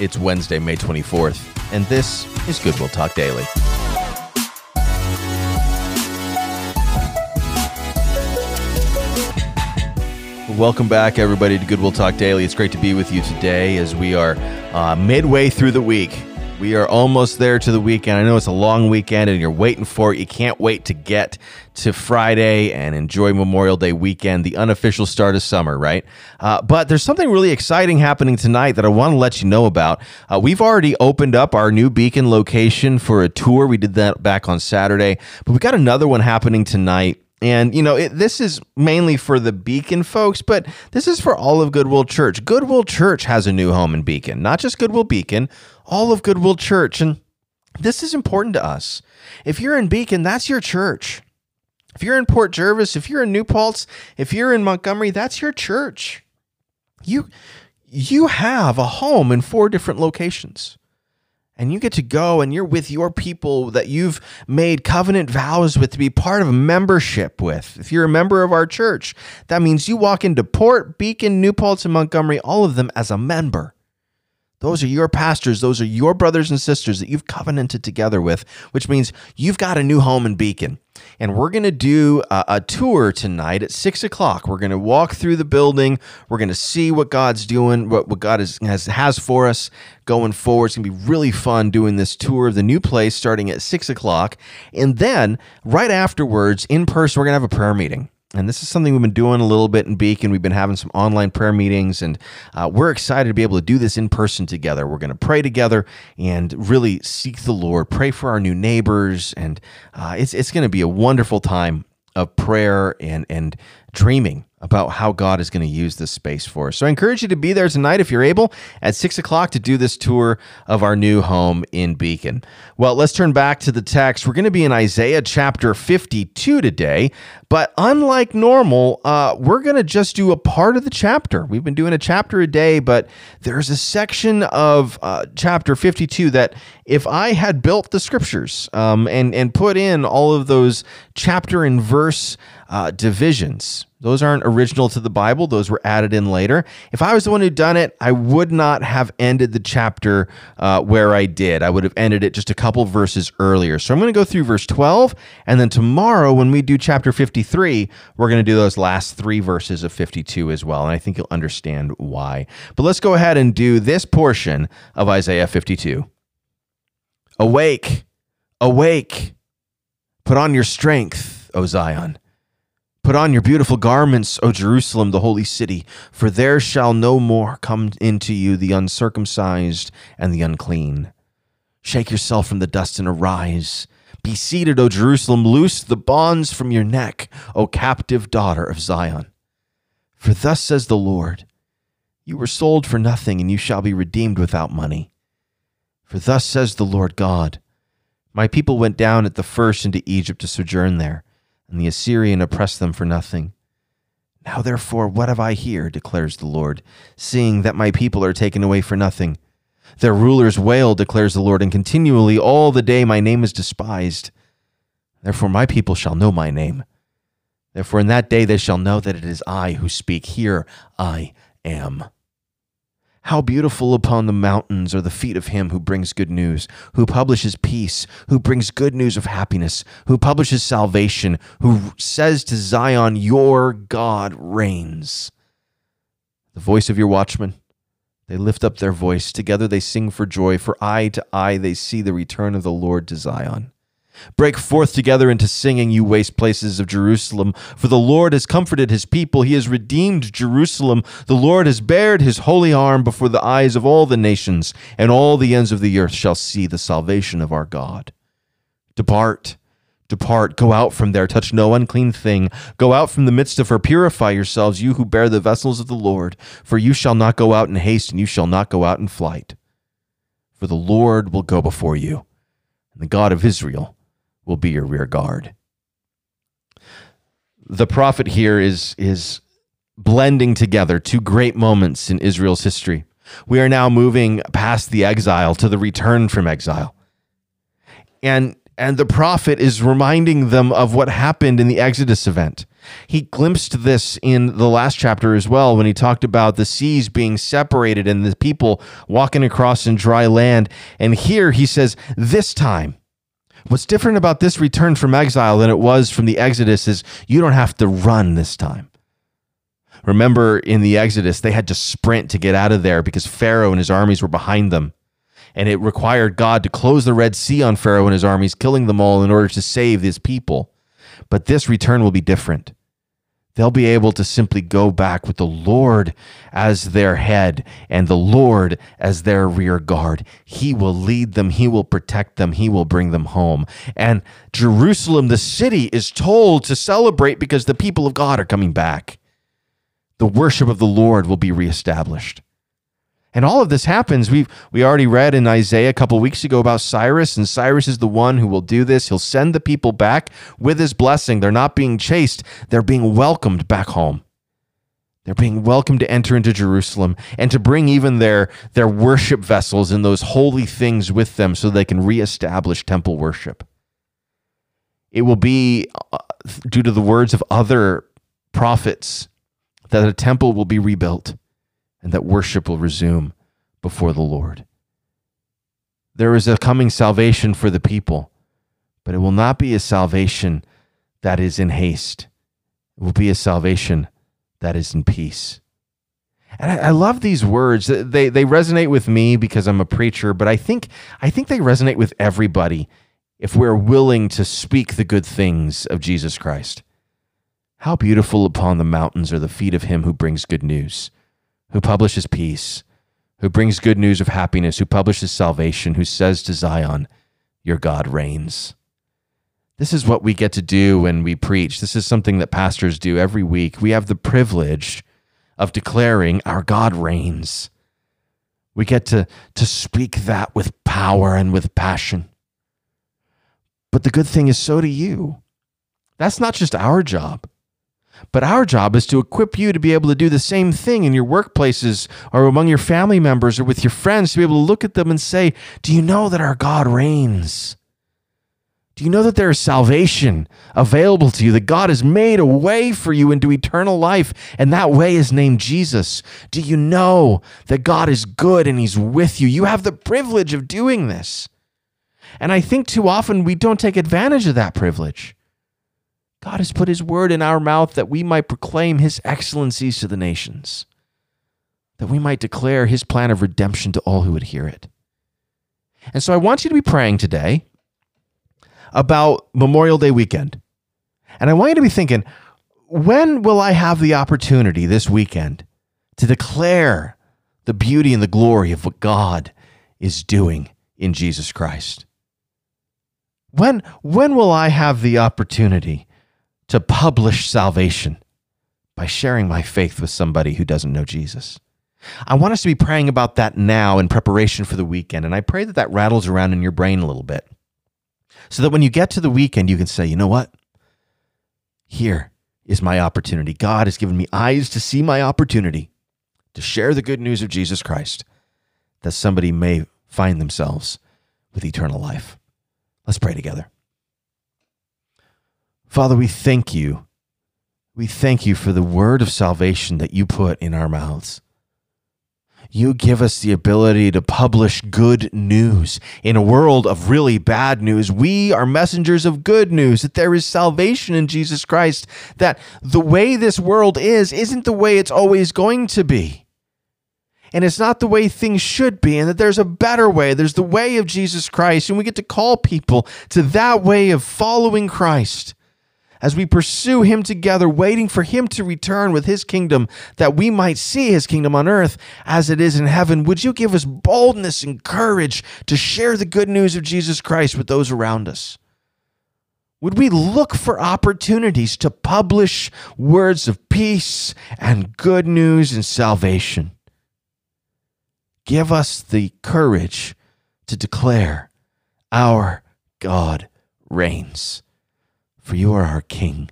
It's Wednesday, May 24th, and this is Goodwill Talk Daily. Welcome back, everybody, to Goodwill Talk Daily. It's great to be with you today as we are uh, midway through the week. We are almost there to the weekend. I know it's a long weekend and you're waiting for it. You can't wait to get to Friday and enjoy Memorial Day weekend, the unofficial start of summer, right? Uh, but there's something really exciting happening tonight that I want to let you know about. Uh, we've already opened up our new Beacon location for a tour. We did that back on Saturday, but we got another one happening tonight. And, you know, it, this is mainly for the Beacon folks, but this is for all of Goodwill Church. Goodwill Church has a new home in Beacon, not just Goodwill Beacon, all of Goodwill Church. And this is important to us. If you're in Beacon, that's your church. If you're in Port Jervis, if you're in New Paltz, if you're in Montgomery, that's your church. You you have a home in four different locations and you get to go and you're with your people that you've made covenant vows with to be part of a membership with. If you're a member of our church, that means you walk into Port, Beacon, New Paltz, and Montgomery, all of them as a member. Those are your pastors. Those are your brothers and sisters that you've covenanted together with, which means you've got a new home in Beacon. And we're going to do a, a, tour tonight at six o'clock. We're going to walk through the building. We're going to see what God's doing, what, what God is, has, has for us going forward. It's going to be really fun doing this tour of the new place starting at six o'clock. And then right afterwards, in person, we're going to have a prayer meeting. And this is something we've been doing a little bit in Beacon. We've been having some online prayer meetings, and uh, we're excited to be able to do this in person together. We're going to pray together and really seek the Lord, pray for our new neighbors, and uh, it's it's going to be a wonderful time of prayer and and dreaming about how God is going to use this space for us. So I encourage you to be there tonight if you're able at six o'clock to do this tour of our new home in Beacon. Well, let's turn back to the text. We're going to be in Isaiah chapter 52 today, but unlike normal, uh, we're going to just do a part of the chapter. We've been doing a chapter a day, but there's a section of uh, chapter 52 that if I had built the scriptures um, and, and put in all of those chapter and verse uh, divisions, those aren't original to the Bible, those were added in later. If I was the one who'd done it, I would not have ended the chapter uh, where I did. I would have ended it just a couple verses earlier. So I'm going to go through verse 12, and then tomorrow, when we do chapter 53, we're going to do those last three verses of 52 as well. And I think you'll understand why. But let's go ahead and do this portion of Isaiah 52. Awake, awake, put on your strength, O Zion. Put on your beautiful garments, O Jerusalem, the holy city, for there shall no more come into you the uncircumcised and the unclean. Shake yourself from the dust and arise. Be seated, O Jerusalem, loose the bonds from your neck, O captive daughter of Zion. For thus says the Lord You were sold for nothing, and you shall be redeemed without money. For thus says the Lord God My people went down at the first into Egypt to sojourn there and the Assyrian oppressed them for nothing. Now, therefore, what have I here, declares the Lord, seeing that my people are taken away for nothing? Their rulers wail, declares the Lord, and continually all the day my name is despised. Therefore, my people shall know my name. Therefore, in that day they shall know that it is I who speak. Here I am. How beautiful upon the mountains are the feet of him who brings good news, who publishes peace, who brings good news of happiness, who publishes salvation, who says to Zion, Your God reigns. The voice of your watchmen, they lift up their voice. Together they sing for joy, for eye to eye they see the return of the Lord to Zion. Break forth together into singing, you waste places of Jerusalem. For the Lord has comforted his people. He has redeemed Jerusalem. The Lord has bared his holy arm before the eyes of all the nations, and all the ends of the earth shall see the salvation of our God. Depart, depart, go out from there, touch no unclean thing. Go out from the midst of her, purify yourselves, you who bear the vessels of the Lord. For you shall not go out in haste, and you shall not go out in flight. For the Lord will go before you, and the God of Israel will be your rear guard. The prophet here is, is blending together two great moments in Israel's history. We are now moving past the exile to the return from exile. And, and the prophet is reminding them of what happened in the Exodus event. He glimpsed this in the last chapter as well when he talked about the seas being separated and the people walking across in dry land. And here he says, This time, what's different about this return from exile than it was from the Exodus is you don't have to run this time. Remember in the Exodus, they had to sprint to get out of there because Pharaoh and his armies were behind them. And it required God to close the Red Sea on Pharaoh and his armies, killing them all in order to save his people. But this return will be different. They'll be able to simply go back with the Lord as their head and the Lord as their rear guard. He will lead them, He will protect them, He will bring them home. And Jerusalem, the city, is told to celebrate because the people of God are coming back. The worship of the Lord will be reestablished. And all of this happens. We we already read in Isaiah a couple weeks ago about Cyrus, and Cyrus is the one who will do this. He'll send the people back with his blessing. They're not being chased, they're being welcomed back home. They're being welcomed to enter into Jerusalem and to bring even their, their worship vessels and those holy things with them so they can reestablish temple worship. It will be uh, due to the words of other prophets that a temple will be rebuilt and that worship will resume before the Lord. There is a coming salvation for the people, but it will not be a salvation that is in haste. It will be a salvation that is in peace. And I, I, love these words. They they resonate with me because I'm a preacher, but I think I think they resonate with everybody if we're willing to speak the good things of Jesus Christ. How beautiful upon the mountains are the feet of him who brings good news who publishes peace, who brings good news of happiness, who publishes salvation, who says to Zion, Your God reigns. This is what we get to do when we preach. This is something that pastors do every week. We have the privilege of declaring our God reigns. We get to, to speak that with power and with passion. But the good thing is, so do you. That's not just our job. But our job is to equip you to be able to do the same thing in your workplaces or among your family members or with your friends, to be able to look at them and say, Do you know that our God reigns? Do you know that there is salvation available to you, that God has made a way for you into eternal life, and that way is named Jesus? Do you know that God is good and He's with you? You have the privilege of doing this. And I think too often we don't take advantage of that privilege. God has put his word in our mouth that we might proclaim his excellencies to the nations, that we might declare his plan of redemption to all who would hear it. And so I want you to be praying today about Memorial Day weekend. And I want you to be thinking, when will I have the opportunity this weekend to declare the beauty and the glory of what God is doing in Jesus Christ? When, when will I have the opportunity to publish salvation by sharing my faith with somebody who doesn't know Jesus. I want us to be praying about that now in preparation for the weekend. And I pray that that rattles around in your brain a little bit so that when you get to the weekend, you can say, you know what? Here is my opportunity. God has given me eyes to see my opportunity to share the good news of Jesus Christ that somebody may find themselves with eternal life. Let's pray together. Father, we thank you. We thank you for the word of salvation that you put in our mouths. You give us the ability to publish good news. In a world of really bad news, we are messengers of good news that there is salvation in Jesus Christ, that the way this world is isn't the way it's always going to be. And it's not the way things should be, and that there's a better way. There's the way of Jesus Christ, and we get to call people to that way of following Christ as we pursue Him together, waiting for Him to return with His kingdom, that we might see His kingdom on earth as it is in heaven. Would you give us boldness and courage to share the good news of Jesus Christ with those around us? Would we look for opportunities to publish words of peace and good news and salvation? Give us the courage to declare our God reigns for you are our King,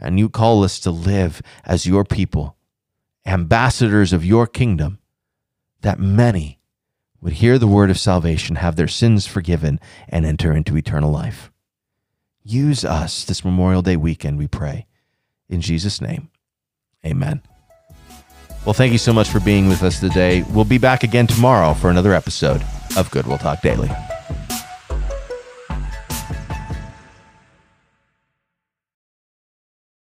and you call us to live as your people, ambassadors of your kingdom, that many would hear the word of salvation, have their sins forgiven, and enter into eternal life. Use us this Memorial Day weekend, we pray. In Jesus' name, amen. Well, thank you so much for being with us today. We'll be back again tomorrow for another episode of Goodwill Talk Daily.